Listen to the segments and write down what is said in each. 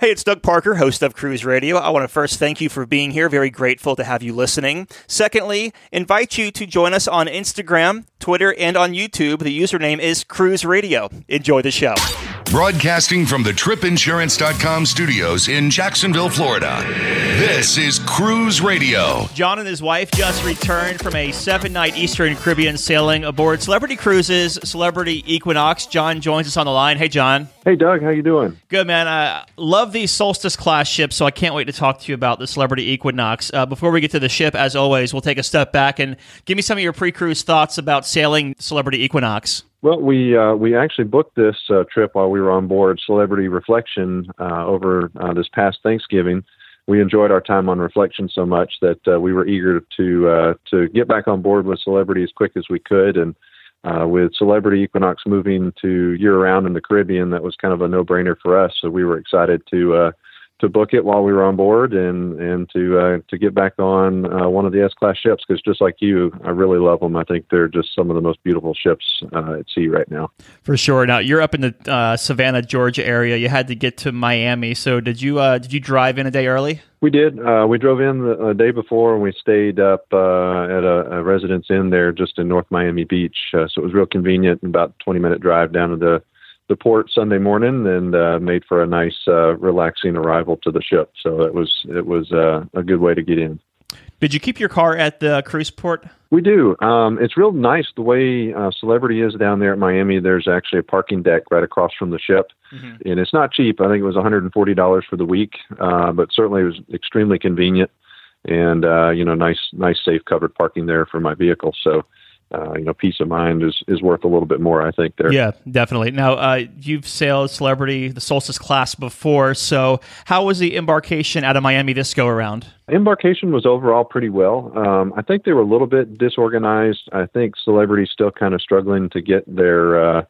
Hey, it's Doug Parker, host of Cruise Radio. I want to first thank you for being here. Very grateful to have you listening. Secondly, invite you to join us on Instagram, Twitter, and on YouTube. The username is Cruise Radio. Enjoy the show. Broadcasting from the tripinsurance.com studios in Jacksonville, Florida. This is Cruise Radio. John and his wife just returned from a seven night Eastern Caribbean sailing aboard Celebrity Cruises Celebrity Equinox. John joins us on the line. Hey, John. Hey, Doug. How you doing? Good, man. I love these Solstice class ships, so I can't wait to talk to you about the Celebrity Equinox. Uh, before we get to the ship, as always, we'll take a step back and give me some of your pre cruise thoughts about sailing Celebrity Equinox. Well, we uh, we actually booked this uh, trip while we were on board Celebrity Reflection uh, over uh, this past Thanksgiving. We enjoyed our time on Reflection so much that uh, we were eager to uh, to get back on board with Celebrity as quick as we could. And with Celebrity Equinox moving to year round in the Caribbean, that was kind of a no brainer for us. So we were excited to to book it while we were on board and and to uh, to get back on uh, one of the S class ships because just like you, I really love them. I think they're just some of the most beautiful ships uh, at sea right now. For sure. Now you're up in the uh, Savannah, Georgia area. You had to get to Miami. So did you uh, did you drive in a day early? We did. Uh, we drove in the, day before and we stayed up at a, a, residence inn there just in North Miami Beach. so it was real convenient. About 20 minute drive down to the the port Sunday morning and uh, made for a nice, uh, relaxing arrival to the ship. So it was it was uh, a good way to get in. Did you keep your car at the cruise port? We do. Um, it's real nice the way uh, Celebrity is down there at Miami. There's actually a parking deck right across from the ship, mm-hmm. and it's not cheap. I think it was $140 for the week, uh, but certainly it was extremely convenient and uh, you know nice, nice, safe covered parking there for my vehicle. So uh, you know, peace of mind is, is worth a little bit more, I think. There, yeah, definitely. Now, uh, you've sailed Celebrity, the Solstice class before. So, how was the embarkation out of Miami this go around? Embarkation was overall pretty well. Um, I think they were a little bit disorganized. I think Celebrity still kind of struggling to get their, uh,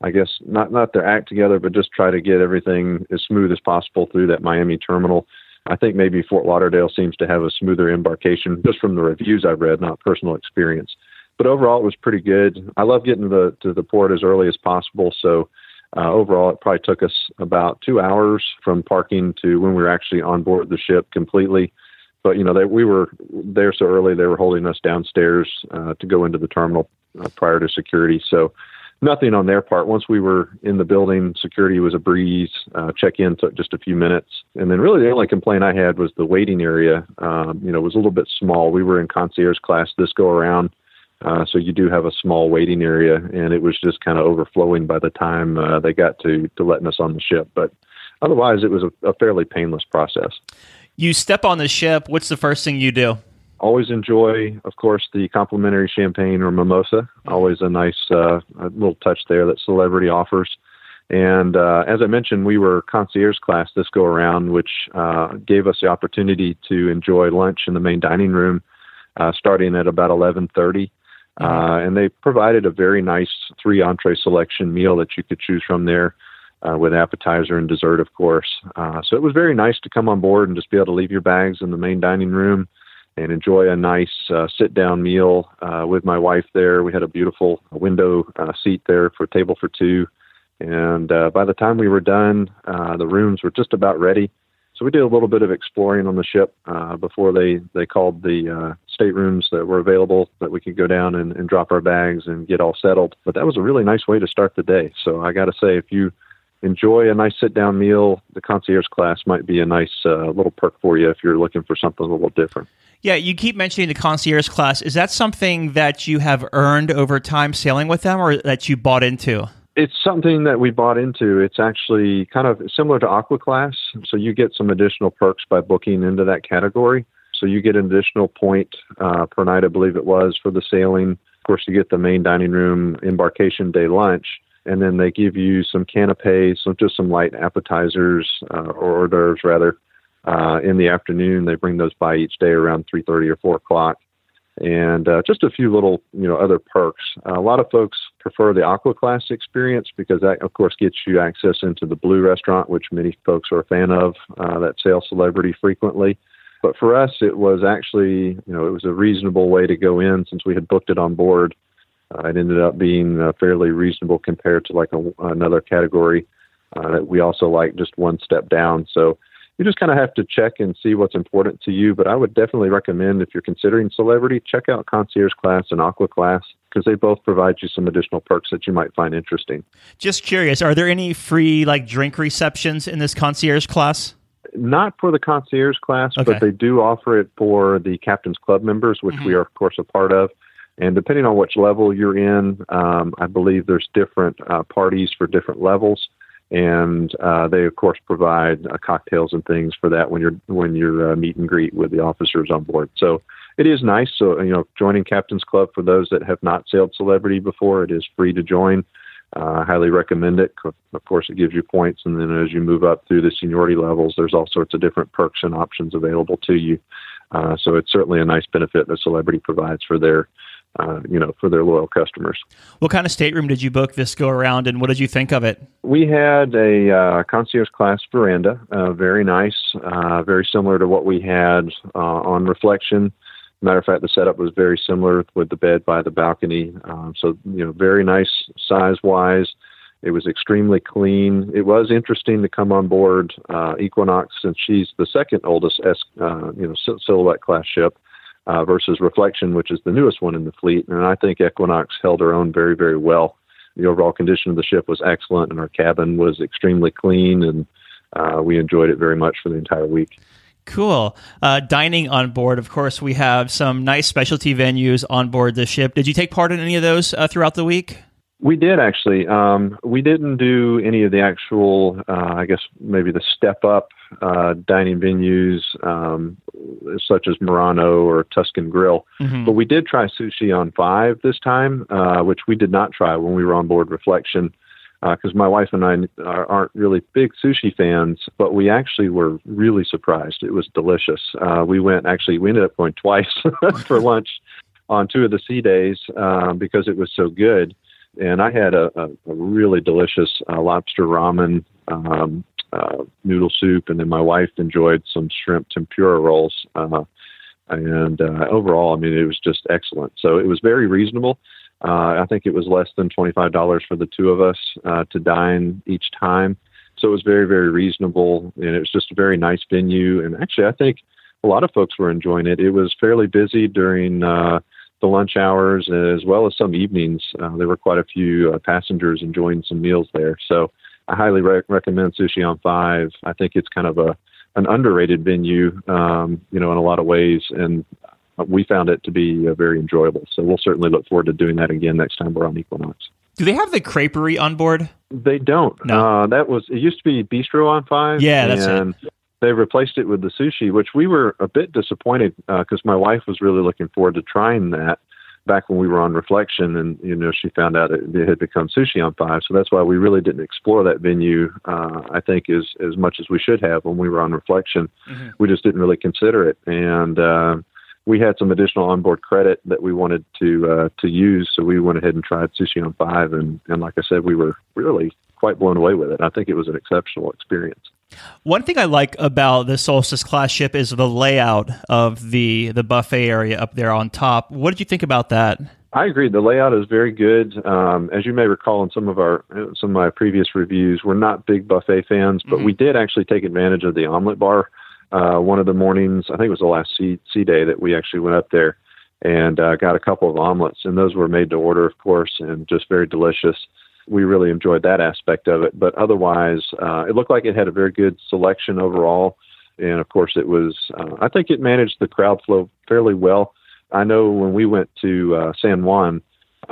I guess, not not their act together, but just try to get everything as smooth as possible through that Miami terminal. I think maybe Fort Lauderdale seems to have a smoother embarkation, just from the reviews I've read, not personal experience but overall it was pretty good. I love getting to the to the port as early as possible. So uh, overall, it probably took us about two hours from parking to when we were actually on board the ship completely. But you know, we were there so early; they were holding us downstairs uh, to go into the terminal uh, prior to security. So nothing on their part. Once we were in the building, security was a breeze. Uh, check in took just a few minutes, and then really the only complaint I had was the waiting area. Um, you know, was a little bit small. We were in concierge class this go around uh, so you do have a small waiting area, and it was just kind of overflowing by the time uh, they got to to letting us on the ship. But otherwise, it was a, a fairly painless process. You step on the ship. What's the first thing you do? Always enjoy, of course, the complimentary champagne or mimosa. Always a nice uh, a little touch there that Celebrity offers. And uh, as I mentioned, we were concierge class this go around, which uh, gave us the opportunity to enjoy lunch in the main dining room, uh, starting at about 11:30. Uh, and they provided a very nice three entree selection meal that you could choose from there uh, with appetizer and dessert, of course. Uh, so it was very nice to come on board and just be able to leave your bags in the main dining room and enjoy a nice uh, sit down meal uh, with my wife there. We had a beautiful window uh, seat there for a table for two. And uh, by the time we were done, uh, the rooms were just about ready. So we did a little bit of exploring on the ship uh, before they, they called the uh, staterooms that were available that we could go down and, and drop our bags and get all settled. But that was a really nice way to start the day. So I got to say, if you enjoy a nice sit down meal, the concierge class might be a nice uh, little perk for you if you're looking for something a little different. Yeah, you keep mentioning the concierge class. Is that something that you have earned over time sailing with them or that you bought into? It's something that we bought into. It's actually kind of similar to Aqua Class. So you get some additional perks by booking into that category. So you get an additional point uh, per night, I believe it was, for the sailing. Of course, you get the main dining room embarkation day lunch, and then they give you some canapes, some just some light appetizers uh, or hors d'oeuvres rather. Uh, in the afternoon, they bring those by each day around 3:30 or 4 o'clock and uh, just a few little you know other perks. Uh, a lot of folks prefer the Aqua Class experience because that of course gets you access into the Blu Restaurant, which many folks are a fan of. Uh, that sail celebrity frequently. But for us, it was actually, you know, it was a reasonable way to go in since we had booked it on board. Uh, it ended up being uh, fairly reasonable compared to like a, another category Uh, we also like just one step down. So you just kind of have to check and see what's important to you. But I would definitely recommend if you're considering celebrity, check out concierge class and aqua class because they both provide you some additional perks that you might find interesting. Just curious, are there any free like drink receptions in this concierge class? Not for the concierge class, okay. but they do offer it for the captain's club members, which mm-hmm. we are of course a part of. And depending on which level you're in, um, I believe there's different uh, parties for different levels and uh, they of course provide uh, cocktails and things for that when you're when you're uh, meet and greet with the officers on board. So it is nice. So you know, joining Captain's Club for those that have not sailed Celebrity before, it is free to join. Uh, I highly recommend it. Of course, it gives you points, and then as you move up through the seniority levels, there's all sorts of different perks and options available to you. Uh, so it's certainly a nice benefit that Celebrity provides for their uh, you know, for their loyal customers. What kind of stateroom did you book this go around, and what did you think of it? We had a uh, concierge class veranda, uh, very nice, uh, very similar to what we had uh, on Reflection. Matter of fact, the setup was very similar with the bed by the balcony. Um, so, you know, very nice size wise. It was extremely clean. It was interesting to come on board uh, Equinox since she's the second oldest, S, you know, silhouette class ship uh, versus Reflection, which is the newest one in the fleet. And I think Equinox held her own very, very well. The overall condition of the ship was excellent, and our cabin was extremely clean, and uh, we enjoyed it very much for the entire week. Cool. Uh, dining on board, of course, we have some nice specialty venues on board the ship. Did you take part in any of those uh, throughout the week? We did actually. Um, we didn't do any of the actual, uh, I guess, maybe the step up uh, dining venues um, such as Murano or Tuscan Grille. Mm-hmm. But we did try sushi on five this time, uh, which we did not try when we were on board Reflection. Because uh, my wife and I aren't really big sushi fans, but we actually were really surprised. It was delicious. Uh, we went actually, we ended up going twice for lunch on two of the sea days um, because it was so good and I had a, a, a really delicious uh, lobster ramen um, uh, noodle soup, and then my wife enjoyed some shrimp tempura rolls. Uh, and uh, overall, I mean, it was just excellent. So it was very reasonable. Uh, I think it was less than twenty-five dollars for the two of us uh, to dine each time. So it was very, very reasonable, and it was just a very nice venue. And actually, I think a lot of folks were enjoying it. It was fairly busy during uh, the lunch hours as well as some evenings. Uh, there were quite a few uh, passengers enjoying some meals there. So I highly re- recommend Sushi on Five. I think it's kind of a an underrated venue, um, you know, in a lot of ways, and we found it to be uh, very enjoyable. So we'll certainly look forward to doing that again next time we're on Equinox. Do they have the creperie on board? They don't. No. Uh, that was it. Used to be Bistro on Five. Yeah, that's and it. They replaced it with the sushi, which we were a bit disappointed because uh, my wife was really looking forward to trying that back when we were on reflection and you know she found out it, it had become sushi on five so that's why we really didn't explore that venue uh, i think as as much as we should have when we were on reflection mm-hmm. we just didn't really consider it and uh, we had some additional onboard credit that we wanted to uh, to use so we went ahead and tried sushi on five and and like i said we were really quite blown away with it i think it was an exceptional experience one thing I like about the Solstice class ship is the layout of the the buffet area up there on top. What did you think about that? I agree. The layout is very good. Um, as you may recall in some of our some of my previous reviews, we're not big buffet fans, but mm-hmm. we did actually take advantage of the omelet bar. Uh, one of the mornings, I think it was the last sea, sea day that we actually went up there and uh, got a couple of omelets, and those were made to order, of course, and just very delicious we really enjoyed that aspect of it. But otherwise, uh, it looked like it had a very good selection overall. And of course, it was, uh, I think it managed the crowd flow fairly well. I know when we went to uh, San Juan,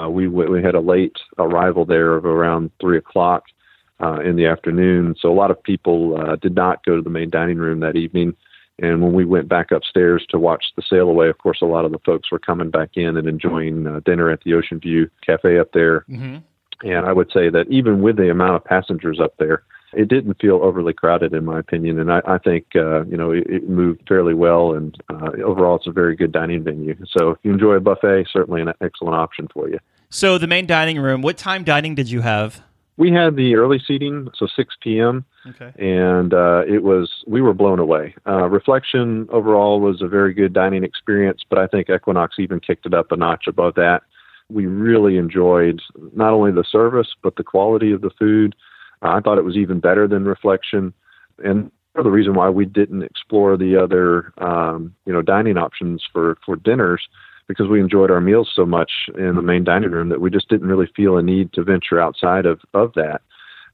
uh, we, we had a late arrival there of around three o'clock uh, in the afternoon. So a lot of people uh, did not go to the main dining room that evening. And when we went back upstairs to watch the sail away, of course, a lot of the folks were coming back in and enjoying uh, dinner at the Ocean View Cafe up there. Mm-hmm. And I would say that even with the amount of passengers up there, it didn't feel overly crowded, in my opinion. And I, I think, uh, you know, it, it, moved fairly well. And uh, overall, it's a very good dining venue. So if you enjoy a buffet, certainly an excellent option for you. So the main dining room, what time dining did you have? We had the early seating, so 6 p.m. Okay. And uh, it was, we were blown away. Uh, Reflection overall was a very good dining experience, but I think Equinox even kicked it up a notch above that we really enjoyed not only the service but the quality of the food. I thought it was even better than Reflection, and the reason why we didn't explore the other, um, you know, dining options for for dinners because we enjoyed our meals so much in the main dining room that we just didn't really feel a need to venture outside of of that.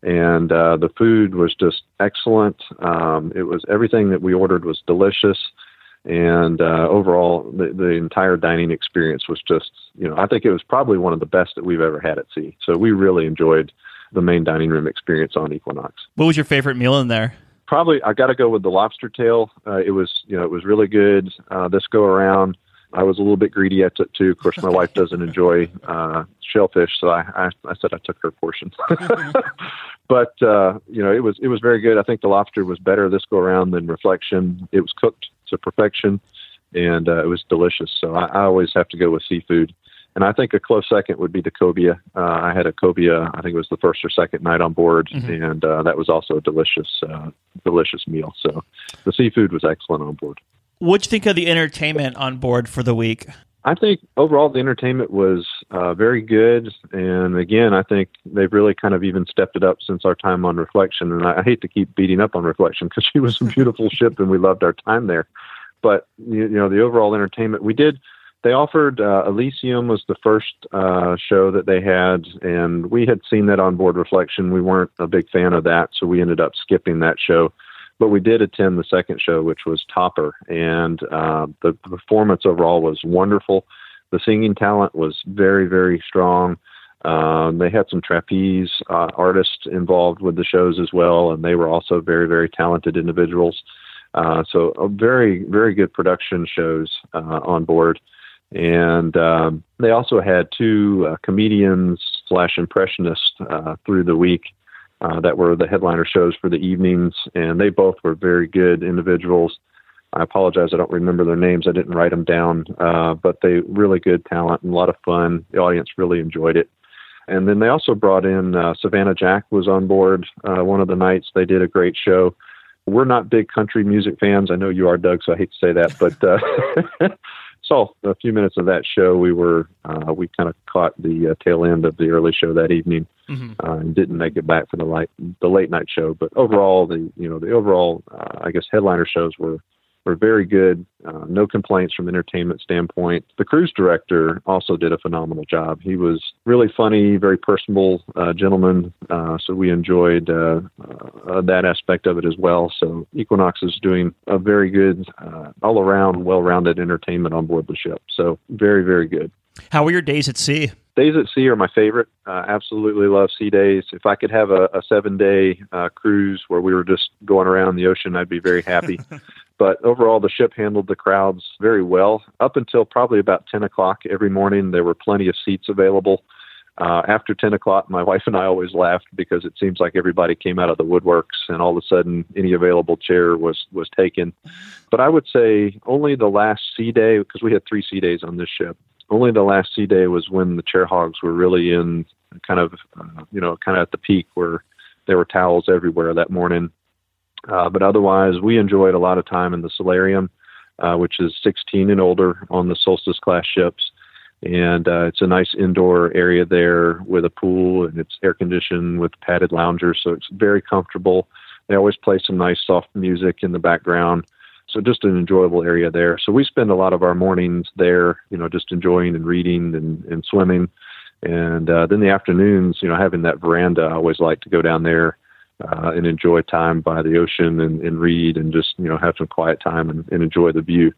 And uh, the food was just excellent. Um, it was everything that we ordered was delicious. And uh, overall the, the entire dining experience was just you know i think it was probably one of the best that we've ever had at sea. So we really enjoyed the main dining room experience on equinox. What was your favorite meal in there? Probably i got to go with the lobster tail. Uh, it was you know it was really good. Uh, this go around i was a little bit greedy at it too of course my wife doesn't enjoy uh, shellfish so I, I i said i took her portion but uh you know it was it was very good i think the lobster was better this go around than reflection it was cooked to perfection, and uh, it was delicious. So I, I always have to go with seafood. And I think a close second would be the cobia. Uh, I had a cobia. I think it was the first or second night on board, mm-hmm. and uh, that was also a delicious, uh, delicious meal. So the seafood was excellent on board. What'd you think of the entertainment on board for the week? I think overall the entertainment was uh, very good, and again, I think they've really kind of even stepped it up since our time on Reflection. And I, I hate to keep beating up on Reflection because she was a beautiful ship and we loved our time there. But you, you know, the overall entertainment we did. They offered uh, Elysium was the first uh, show that they had, and we had seen that on board Reflection. We weren't a big fan of that, so we ended up skipping that show but we did attend the second show, which was Topper, and uh, the performance overall was wonderful. The singing talent was very, very strong. Um, they had some trapeze uh, artists involved with the shows as well, and they were also very, very talented individuals. Uh, so, very, very good production shows uh, on board. And um, they also had two uh, comedians slash impressionists uh, through the week uh, that were the headliner shows for the evenings, and they both were very good individuals. I apologize, I don't remember their names. I didn't write them down, uh, but they really good talent and a lot of fun. The audience really enjoyed it. And then they also brought in uh, Savannah Jack was on board uh, one of the nights. They did a great show. We're not big country music fans. I know you are, Doug, so I hate to say that, but uh, saw a few minutes of that show. We were uh, we kind of caught the uh, tail end of the early show that evening, mm-hmm. uh, and didn't make it back for the late the late night show. But overall, the you know the overall uh, I guess headliner shows were were very good. Uh, no complaints from entertainment standpoint. The cruise director also did a phenomenal job. He was really funny, very personable uh, gentleman. Uh, so we enjoyed uh, uh, that aspect of it as well. So Equinox is doing a very good, uh, all around, well rounded entertainment on board the ship. So very, very good. How were your days at sea? Days at sea are my favorite. Uh, absolutely love sea days. If I could have a, a seven day uh, cruise where we were just going around the ocean, I'd be very happy. but overall, the ship handled the crowds very well. Up until probably about 10 o'clock every morning, there were plenty of seats available. Uh, after 10 o'clock, my wife and I always laughed because it seems like everybody came out of the woodworks and all of a sudden any available chair was, was taken. But I would say only the last sea day, because we had three sea days on this ship, only the last sea day was when the chair hogs were really in kind of, uh, you know, kind of at the peak where there were towels everywhere that morning. Uh, but otherwise, we enjoyed a lot of time in the solarium, uh, which is 16 and older on the Solstice class ships. And uh, it's a nice indoor area there with a pool and it's air conditioned with padded loungers. So it's very comfortable. They always play some nice soft music in the background. So just an enjoyable area there. So we spend a lot of our mornings there, you know, just enjoying and reading and, and swimming. And uh, then the afternoons, you know, having that veranda, I always like to go down there uh, and enjoy time by the ocean and, and read and just, you know, have some quiet time and, and enjoy the view.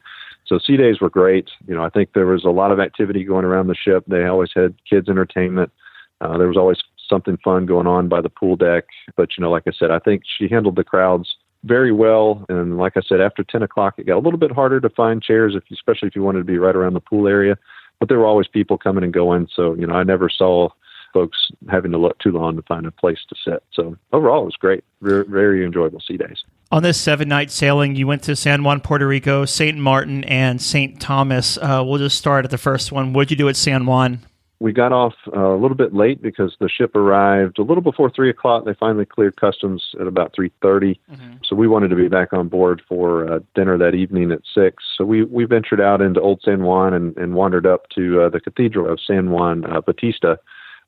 So sea days were great. You know, I think there was a lot of activity going around the ship. They always had kids entertainment. Uh, there was always something fun going on by the pool deck. But, you know, like I said, I think she handled the crowds very well. And like I said, after 10 o'clock, it got a little bit harder to find chairs, if especially if you wanted to be right around the pool area. But there were always people coming and going. So, you know, I never saw folks having to look too long to find a place to sit. So overall, it was great. Very, very enjoyable sea days. On this seven night sailing, you went to San Juan, Puerto Rico, St. Martin, and St. Thomas. Uh, we'll just start at the first one. What did you do at San Juan? We got off uh, a little bit late because the ship arrived a little before three o'clock. They finally cleared customs at about three mm-hmm. So we wanted to be back on board for uh, dinner that evening at six. So we we ventured out into Old San Juan and, and wandered up to uh, the Cathedral of San Juan uh, Bautista,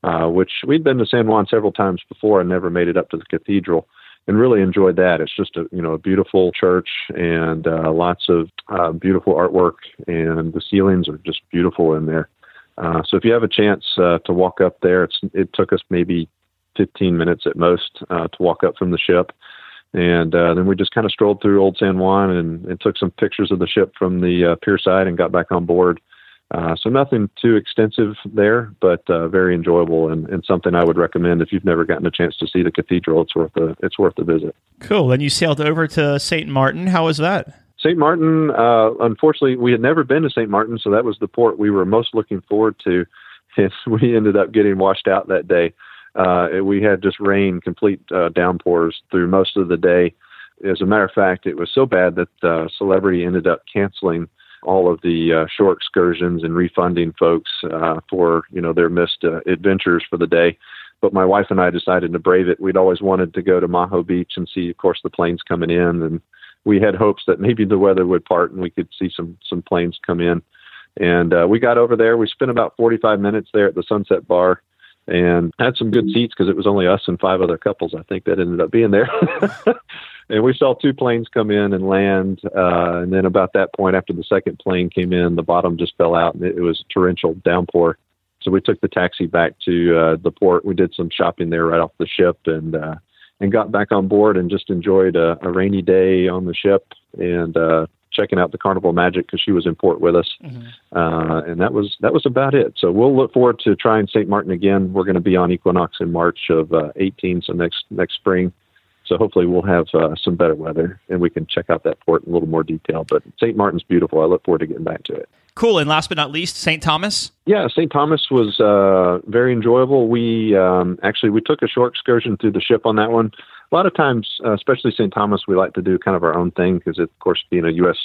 uh, which we'd been to San Juan several times before and never made it up to the cathedral and really enjoyed that. It's just a you know a beautiful church and uh, lots of uh, beautiful artwork, and the ceilings are just beautiful in there. Uh, so if you have a chance uh, to walk up there, it's it took us maybe 15 minutes at most uh, to walk up from the ship. And uh, then we just kind of strolled through Old San Juan and, and took some pictures of the ship from the uh, pier side and got back on board. Uh, so nothing too extensive there, but uh, very enjoyable and, and something I would recommend if you've never gotten a chance to see the cathedral. It's worth a it's worth a visit. Cool. Then you sailed over to Saint Martin. How was that? St. Martin, uh, unfortunately, we had never been to St. Martin, so that was the port we were most looking forward to. And we ended up getting washed out that day. Uh, we had just rain, complete uh, downpours through most of the day. As a matter of fact, it was so bad that uh, Celebrity ended up canceling all of the uh, shore excursions and refunding folks uh, for you know their missed uh, adventures for the day. But my wife and I decided to brave it. We'd always wanted to go to Maho Beach and see, of course, the planes coming in, and we had hopes that maybe the weather would part and we could see some some planes come in. And uh, we got over there. We spent about 45 minutes there at the Sunset Bar and had some good seats because it was only us and five other couples, I think, that ended up being there. and we saw two planes come in and land. Uh, and then about that point, after the second plane came in, the bottom just fell out and it, it was torrential downpour. So we took the taxi back to uh, the port. We did some shopping there right off the ship and uh, and got back on board and just enjoyed a, a rainy day on the ship and uh, checking out the Carnival Magic because she was in port with us, mm-hmm. uh, and that was that was about it. So we'll look forward to trying St. Martin again. We're going to be on Equinox in March of uh, 18, so next next spring. So hopefully we'll have uh, some better weather and we can check out that port in a little more detail. But St. Martin's beautiful. I look forward to getting back to it. Cool. And last but not least, St. Thomas. Yeah, St. Thomas was uh, very enjoyable. We um, actually we took a short excursion through the ship on that one. A lot of times, uh, especially St. Thomas, we like to do kind of our own thing because, of course, being a U.S.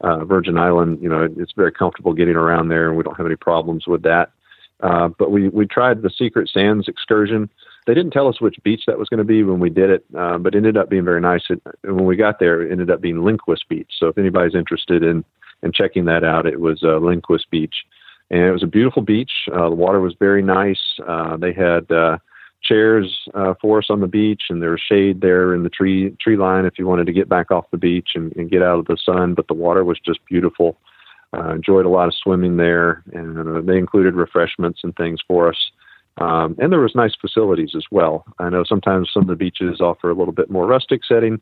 Uh, Virgin Island, you know, it's very comfortable getting around there, and we don't have any problems with that. Uh, but we we tried the Secret Sands excursion. They didn't tell us which beach that was going to be when we did it, uh, but it ended up being very nice. It, when we got there, it ended up being Lindquist Beach. So if anybody's interested in in checking that out, it was uh, Lindquist Beach, and it was a beautiful beach. Uh, the water was very nice. Uh, they had uh, chairs uh, for us on the beach, and there was shade there in the tree tree line if you wanted to get back off the beach and, and get out of the sun. But the water was just beautiful. Uh, enjoyed a lot of swimming there, and uh, they included refreshments and things for us. Um, and there was nice facilities as well. I know sometimes some of the beaches offer a little bit more rustic setting,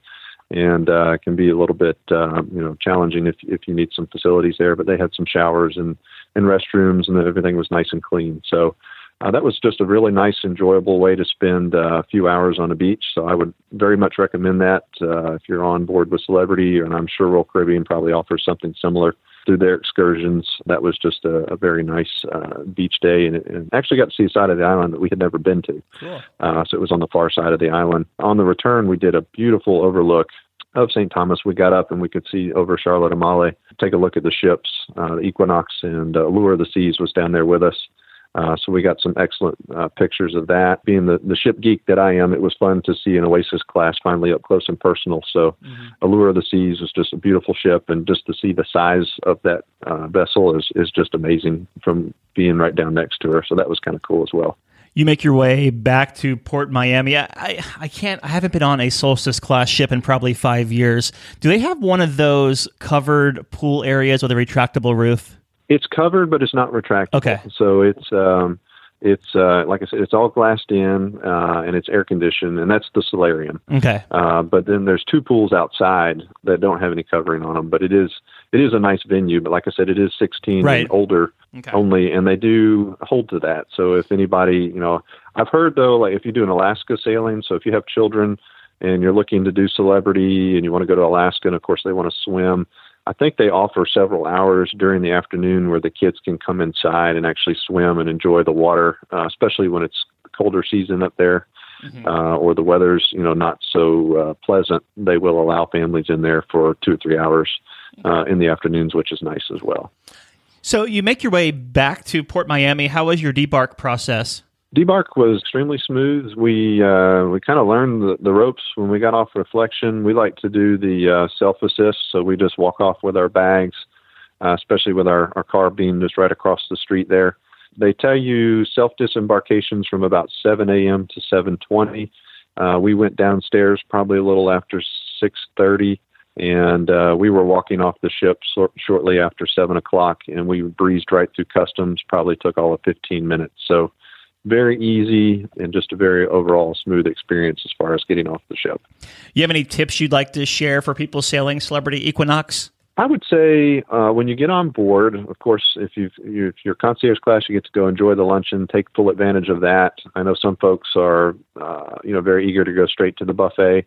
and uh, can be a little bit uh, you know challenging if if you need some facilities there. But they had some showers and and restrooms, and everything was nice and clean. So uh, that was just a really nice, enjoyable way to spend uh, a few hours on a beach. So I would very much recommend that uh, if you're on board with Celebrity, and I'm sure Royal Caribbean probably offers something similar through their excursions. That was just a, a very nice uh, beach day, and, and, actually got to see a side of the island that we had never been to. Cool. Uh, so it was on the far side of the island. On the return, we did a beautiful overlook of St. Thomas. We got up and we could see over Charlotte Amalie, take a look at the ships. Uh, the Equinox and uh, Allure of the Seas was down there with us. Uh, so we got some excellent uh, pictures of that. Being the, the ship geek that I am, it was fun to see an Oasis class finally up close and personal. So mm-hmm. Allure of the Seas is just a beautiful ship, and just to see the size of that uh, vessel is is just amazing from being right down next to her. So that was kind of cool as well. You make your way back to Port Miami. I, I can't. I haven't been on a Solstice class ship in probably five years. Do they have one of those covered pool areas with a retractable roof? It's covered, but it's not retractable. Okay. So it's um, it's uh, like I said, it's all glassed in uh, and it's air conditioned, and that's the solarium. Okay. Uh, but then there's two pools outside that don't have any covering on them, but it is it is a nice venue. But like I said, it is 16 right. and older okay. only, and they do hold to that. So if anybody, you know, I've heard though, like if you do an Alaska sailing, so if you have children and you're looking to do celebrity and you want to go to Alaska, and of course they want to swim I think they offer several hours during the afternoon where the kids can come inside and actually swim and enjoy the water, uh, especially when it's colder season up there. Mm-hmm. Uh, or the weather's you know not so uh, pleasant, they will allow families in there for two or three hours uh, in the afternoons, which is nice as well. So you make your way back to Port Miami. How was your debark process? Debark was extremely smooth. We uh, we kind of learned the, the, ropes when we got off reflection. We like to do the uh, self assist, so we just walk off with our bags, uh, especially with our, our car being just right across the street there. They tell you self disembarkations from about 7 a.m. to 7:20. Uh, we went downstairs probably a little after 6:30, and uh, we were walking off the ship so- shortly after seven o'clock, and we breezed right through customs. Probably took all of 15 minutes. So very easy and just a very overall smooth experience as far as getting off the ship. You have any tips you'd like to share for people sailing Celebrity Equinox? I would say uh, when you get on board, of course, if you've, you, if you're concierge class, you get to go enjoy the luncheon, take full advantage of that. I know some folks are, uh, you know, very eager to go straight to the buffet,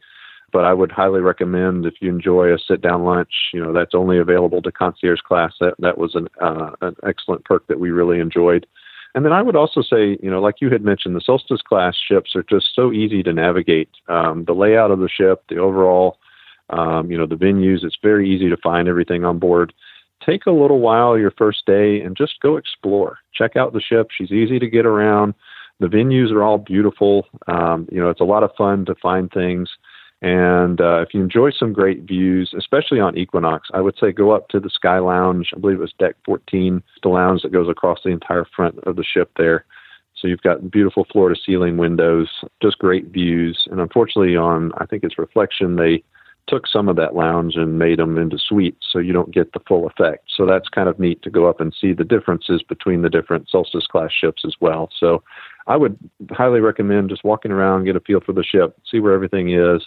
but I would highly recommend if you enjoy a sit-down lunch, you know, that's only available to concierge class. That that was an uh, an excellent perk that we really enjoyed. And then I would also say, you know, like you had mentioned, the Solstice class ships are just so easy to navigate. Um, the layout of the ship, the overall, um, you know, the venues, it's very easy to find everything on board. Take a little while your first day and just go explore. Check out the ship. She's easy to get around. The venues are all beautiful. Um, you know, it's a lot of fun to find things. And uh, if you enjoy some great views, especially on Equinox, I would say go up to the Sky Lounge. I believe it was deck 14, the lounge that goes across the entire front of the ship there. So you've got beautiful floor to ceiling windows, just great views. And unfortunately, on I think it's Reflection, they took some of that lounge and made them into suites so you don't get the full effect. So that's kind of neat to go up and see the differences between the different Solstice class ships as well. So I would highly recommend just walking around, get a feel for the ship, see where everything is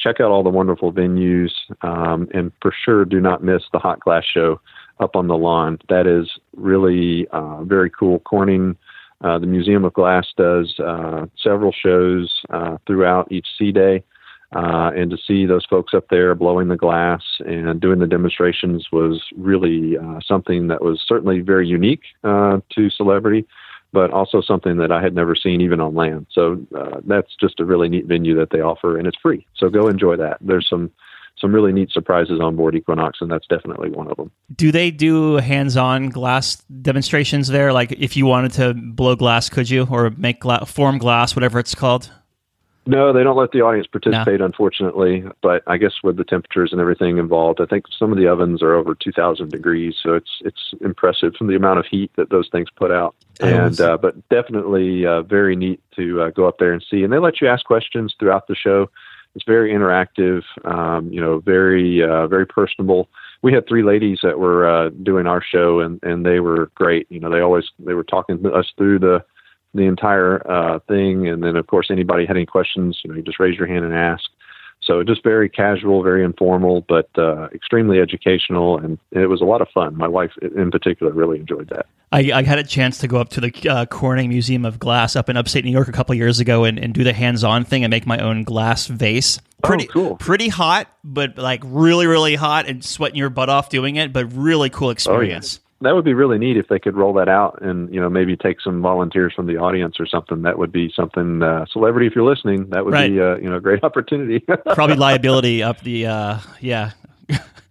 check out all the wonderful venues, um, and for sure do not miss the Hot Glass Show up on the lawn. That is really uh, very cool. Corning, uh, the Museum of Glass does uh, several shows uh, throughout each sea day. Uh, and to see those folks up there blowing the glass and doing the demonstrations was really uh, something that was certainly very unique to celebrity but also something that I had never seen even on land. So uh, that's just a really neat venue that they offer, and it's free. So go enjoy that. There's some some really neat surprises on board Equinox, and that's definitely one of them. Do they do hands-on glass demonstrations there? Like if you wanted to blow glass, could you, or make gla- form glass, whatever it's called? No, they don't let the audience participate, no. unfortunately. But I guess with the temperatures and everything involved, I think some of the ovens are over 2,000 degrees, so it's it's impressive from the amount of heat that those things put out. And uh, but definitely uh, very neat to uh, go up there and see. And they let you ask questions throughout the show. It's very interactive, um, you know, very uh, very personable. We had three ladies that were uh, doing our show, and and they were great. You know, they always they were talking to us through the the entire uh, thing. And then, of course, anybody had any questions, you know, you just raise your hand and ask. So just very casual, very informal, but uh, extremely educational, and it was a lot of fun. My wife, in particular, really enjoyed that. I, I had a chance to go up to the uh, Corning Museum of Glass up in upstate New York a couple years ago and, and do the hands-on thing and make my own glass vase. Pretty oh, cool. Pretty hot, but like really, really hot and sweating your butt off doing it, but really cool experience. Oh, yeah that would be really neat if they could roll that out and you know maybe take some volunteers from the audience or something. That would be something uh, celebrity if you're listening that would right. be uh, you know a great opportunity. Probably liability up the uh, yeah.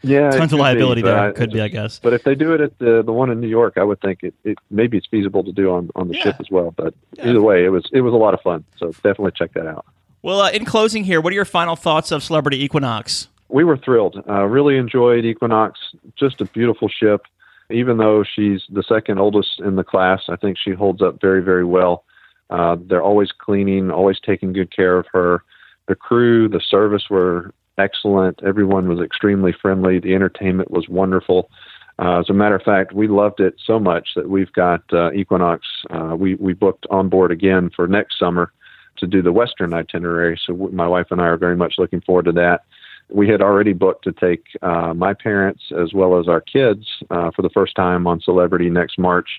Yeah tons of liability be, there could be i guess. But if they do it at the the one in new york i would think it, it maybe it's feasible to do on on the yeah. ship as well but yeah. either way it was it was a lot of fun. So definitely check that out. Well uh, in closing here what are your final thoughts of celebrity equinox? We were thrilled. Uh, really enjoyed equinox. Just a beautiful ship even though she's the second oldest in the class, I think she holds up very, very well. Uh, they're always cleaning, always taking good care of her. The crew, the service were excellent. Everyone was extremely friendly. The entertainment was wonderful. Uh, as a matter of fact, we loved it so much that we've got uh, Equinox. Uh, we we booked on board again for next summer to do the Western itinerary. So my wife and I are very much looking forward to that we had already booked to take uh, my parents as well as our kids uh, for the first time on Celebrity next March.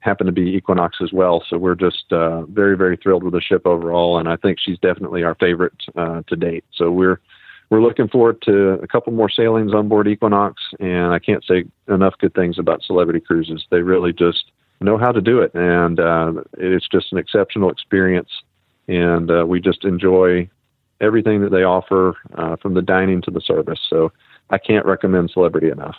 Happen to be Equinox as well, so we're just uh, very, very thrilled with the ship overall, and I think she's definitely our favorite uh, to date. So we're we're looking forward to a couple more sailings on board Equinox, and I can't say enough good things about Celebrity Cruises. They really just know how to do it, and uh, it's just an exceptional experience. And uh, we just enjoy everything that they offer uh, from the dining to the service. So I can't recommend Celebrity enough.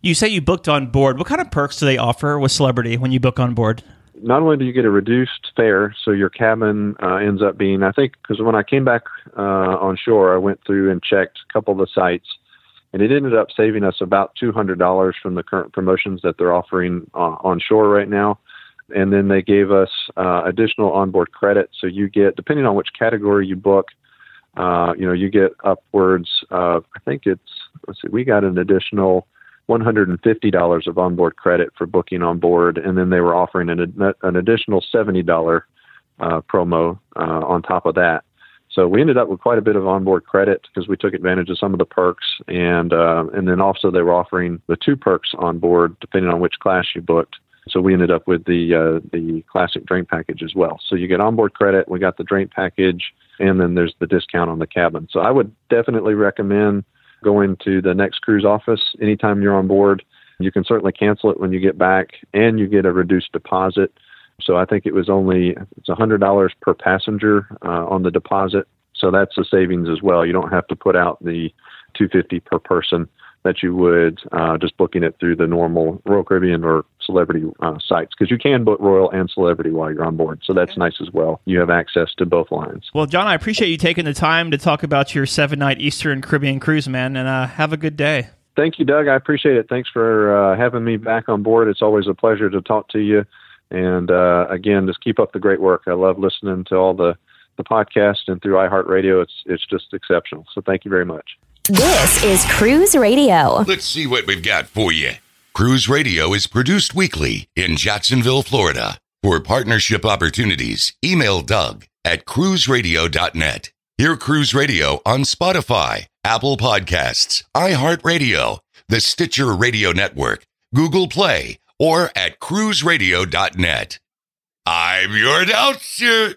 You say you booked on board. What kind of perks do they offer with Celebrity when you book on board? Not only do you get a reduced fare, so your cabin uh, ends up being, I think, because when I came back uh, on shore, I went through and checked a couple of the sites, and it ended up saving us about $200 from the current promotions that they're offering uh, on shore right now. and then they gave us uh, additional onboard credit. So you get, depending on which category you book, uh, you know, you get upwards of, I think it's, let's see, we got an additional $150 of onboard credit for booking on board, and then they were offering an, an additional $70 uh, promo uh, on top of that. So we ended up with quite a bit of onboard credit because we took advantage of some of the perks, and uh, and then also they were offering the two perks on board depending on which class you booked. So we ended up with the uh, the classic drink package as well. So you get onboard credit, we got the drink package, and then there's the discount on the cabin. So I would definitely recommend going to the next cruise office anytime you're on board. You can certainly cancel it when you get back, and you get a reduced deposit. So I think it was only it's a hundred dollars per passenger uh, on the deposit. So that's a savings as well. You don't have to put out the two fifty per person that you would uh, just booking it through the normal Royal Caribbean or Celebrity uh, sites because you can book Royal and Celebrity while you're on board. So that's nice as well. You have access to both lines. Well, John, I appreciate you taking the time to talk about your seven night Eastern Caribbean cruise, man, and uh, have a good day. Thank you, Doug. I appreciate it. Thanks for uh, having me back on board. It's always a pleasure to talk to you. And uh, again, just keep up the great work. I love listening to all the the podcast and through iHeartRadio. It's it's just exceptional. So thank you very much. This is Cruise Radio. Let's see what we've got for you. Cruise Radio is produced weekly in Jacksonville, Florida. For partnership opportunities, email Doug at cruiseradio.net. Hear Cruise Radio on Spotify, Apple Podcasts, iHeartRadio, the Stitcher Radio Network, Google Play, or at cruiseradio.net. I'm your announcer.